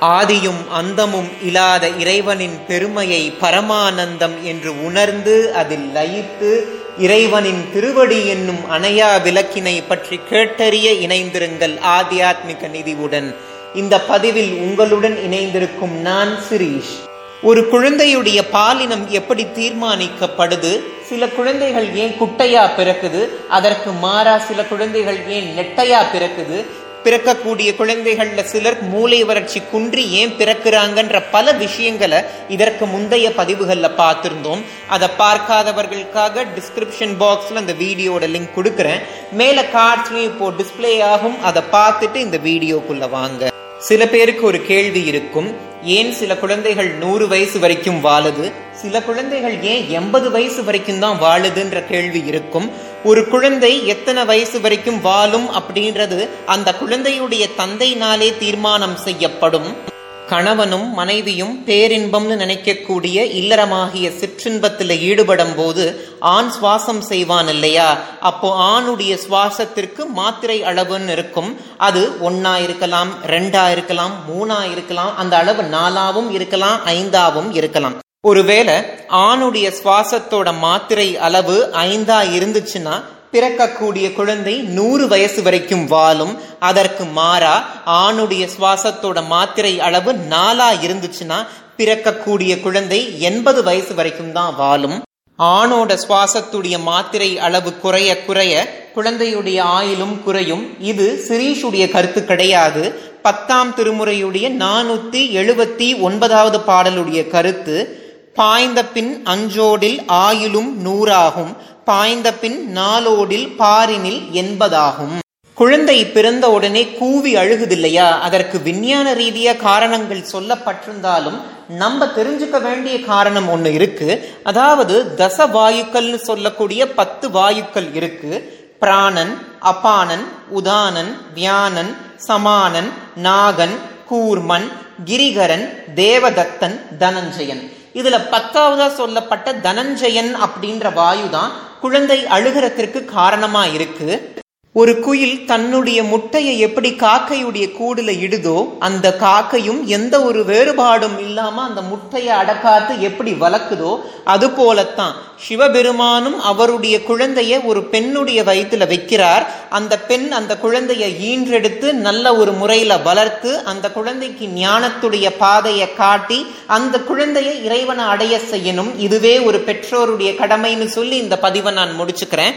ஆதியும் அந்தமும் இல்லாத இறைவனின் பெருமையை பரமானந்தம் என்று உணர்ந்து அதில் லயித்து இறைவனின் திருவடி என்னும் அணையா விளக்கினை பற்றி கேட்டறிய இணைந்திருங்கள் ஆத்தியாத்மிக நிதிவுடன். இந்த பதிவில் உங்களுடன் இணைந்திருக்கும் நான் சிரீஷ். ஒரு குழந்தையுடைய பாலினம் எப்படி தீர்மானிக்கப்படுது? சில குழந்தைகள் ஏன் குட்டையா பிறக்குது? அதற்கு மாறா சில குழந்தைகள் ஏன் நெட்டையா பிறக்குது? பிறக்கக்கூடிய குழந்தைகள்ல சிலர் மூளை வறட்சி குன்றி ஏன் பிறக்கிறாங்கன்ற பல விஷயங்களை இதற்கு முந்தைய பதிவுகள்ல பார்த்திருந்தோம். அதை பார்க்காதவர்களுக்காக டிஸ்கிரிப்ஷன் பாக்ஸ்ல அந்த வீடியோட லிங்க் கொடுக்குறேன். மேல கார்ட்ஸ்லையும் இப்போ டிஸ்பிளே ஆகும். அதை பார்த்துட்டு இந்த வீடியோக்குள்ளே வாங்க. சில பேருக்கு ஒரு கேள்வி இருக்கும். ஏன் சில குழந்தைகள் நூறு வயசு வரைக்கும் வாழுது? சில குழந்தைகள் ஏன் எண்பது வயசு வரைக்கும் தான் வாழுதுன்ற கேள்வி இருக்கும். ஒரு குழந்தை எத்தனை வயசு வரைக்கும் வாழும் அப்படின்றது அந்த குழந்தையுடைய தந்தையினாலே தீர்மானம் செய்யப்படும். கணவனும் மனைவியும் பேரின்பம்னு நினைக்கக்கூடிய இல்லறமாகிய சிற்றின்பத்தில் ஈடுபடும் போது ஆண் சுவாசம் செய்வான் இல்லையா? அப்போ ஆணுடைய சுவாசத்திற்கு மாத்திரை அளவுன்னு இருக்கும். அது ஒன்னா இருக்கலாம் ரெண்டா இருக்கலாம் மூணா இருக்கலாம் அந்த அளவு நாலாவும் இருக்கலாம் ஐந்தாவும் இருக்கலாம். ஒருவேளை ஆணுடைய சுவாசத்தோட மாத்திரை அளவு ஐந்தா இருந்துச்சுன்னா பிறக்கக்கூடிய குழந்தை நூறு வயசு வரைக்கும் வாழும். அதற்கு மாறா ஆணுடைய சுவாசத்தோட மாத்திரை அளவு நாலா இருந்துச்சுன்னா பிறக்கக்கூடிய குழந்தை எண்பது வயசு வரைக்கும் தான் வாழும். ஆணோட சுவாசத்துடைய மாத்திரை அளவு குறைய குறைய குழந்தையுடைய ஆயிலும் குறையும். இது சிரீஷுடைய கருத்து கிடையாது. பத்தாம் திருமுறையுடைய நானூத்தி எழுபத்தி ஒன்பதாவது பாடலுடைய கருத்து பாய்ந்த பின் அஞ்சோடில் ஆயிலும் நூறாகும். பாய்ந்த பின் நாளோடில் பாரினில் என்பதாகும். குழந்தை பிறந்த உடனே கூவி அழுகுதில்லையா? அதற்கு விஞ்ஞான ரீதியா காரணங்கள் சொல்லப்பட்டிருந்தாலும் நம்ம தெரிஞ்சுக்க வேண்டிய காரணம் ஒண்ணு இருக்கு. அதாவது தச வாயுக்கள்னு சொல்லக்கூடிய பத்து வாயுக்கள் இருக்கு. பிராணன் அபானன் உதானன் வியானன் சமானன் நாகன் கூர்மன் கிரிகரன் தேவதத்தன் தனஞ்சயன். இதுல பத்தாவதா சொல்லப்பட்ட தனஞ்சயன் அப்படின்ற வாயு தான் குழந்தை அழுகிறத்திற்கு காரணமா இருக்கு. ஒரு குயில் தன்னுடைய முட்டையை எப்படி காக்கையுடைய கூடுல இடுதோ அந்த காக்கையும் எந்த ஒரு வேறுபாடும் இல்லாம அந்த முட்டையை அடக்காத்து எப்படி வளர்க்குதோ அது போலத்தான். சிவபெருமானும் அவருடைய குழந்தைய ஒரு பெண்ணுடைய வயிற்றுல வைக்கிறார். அந்த பெண் அந்த குழந்தைய ஈன்றெடுத்து நல்ல ஒரு முறையில வளர்த்து அந்த குழந்தைக்கு ஞானத்துடைய பாதையை காட்டி அந்த குழந்தைய இறைவனை அடைய செய்யணும். இதுவே ஒரு பெற்றோருடைய கடமைன்னு சொல்லி இந்த பதிவை நான் முடிச்சுக்கிறேன்.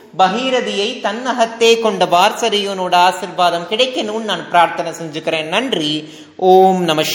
பகீரதியை தன்னகத்தே கொண்ட பார்சரியனோட ஆசிர்வாதம் கிடைக்கணும்னு நான் பிரார்த்தனை செஞ்சுக்கிறேன். நன்றி. ஓம் நம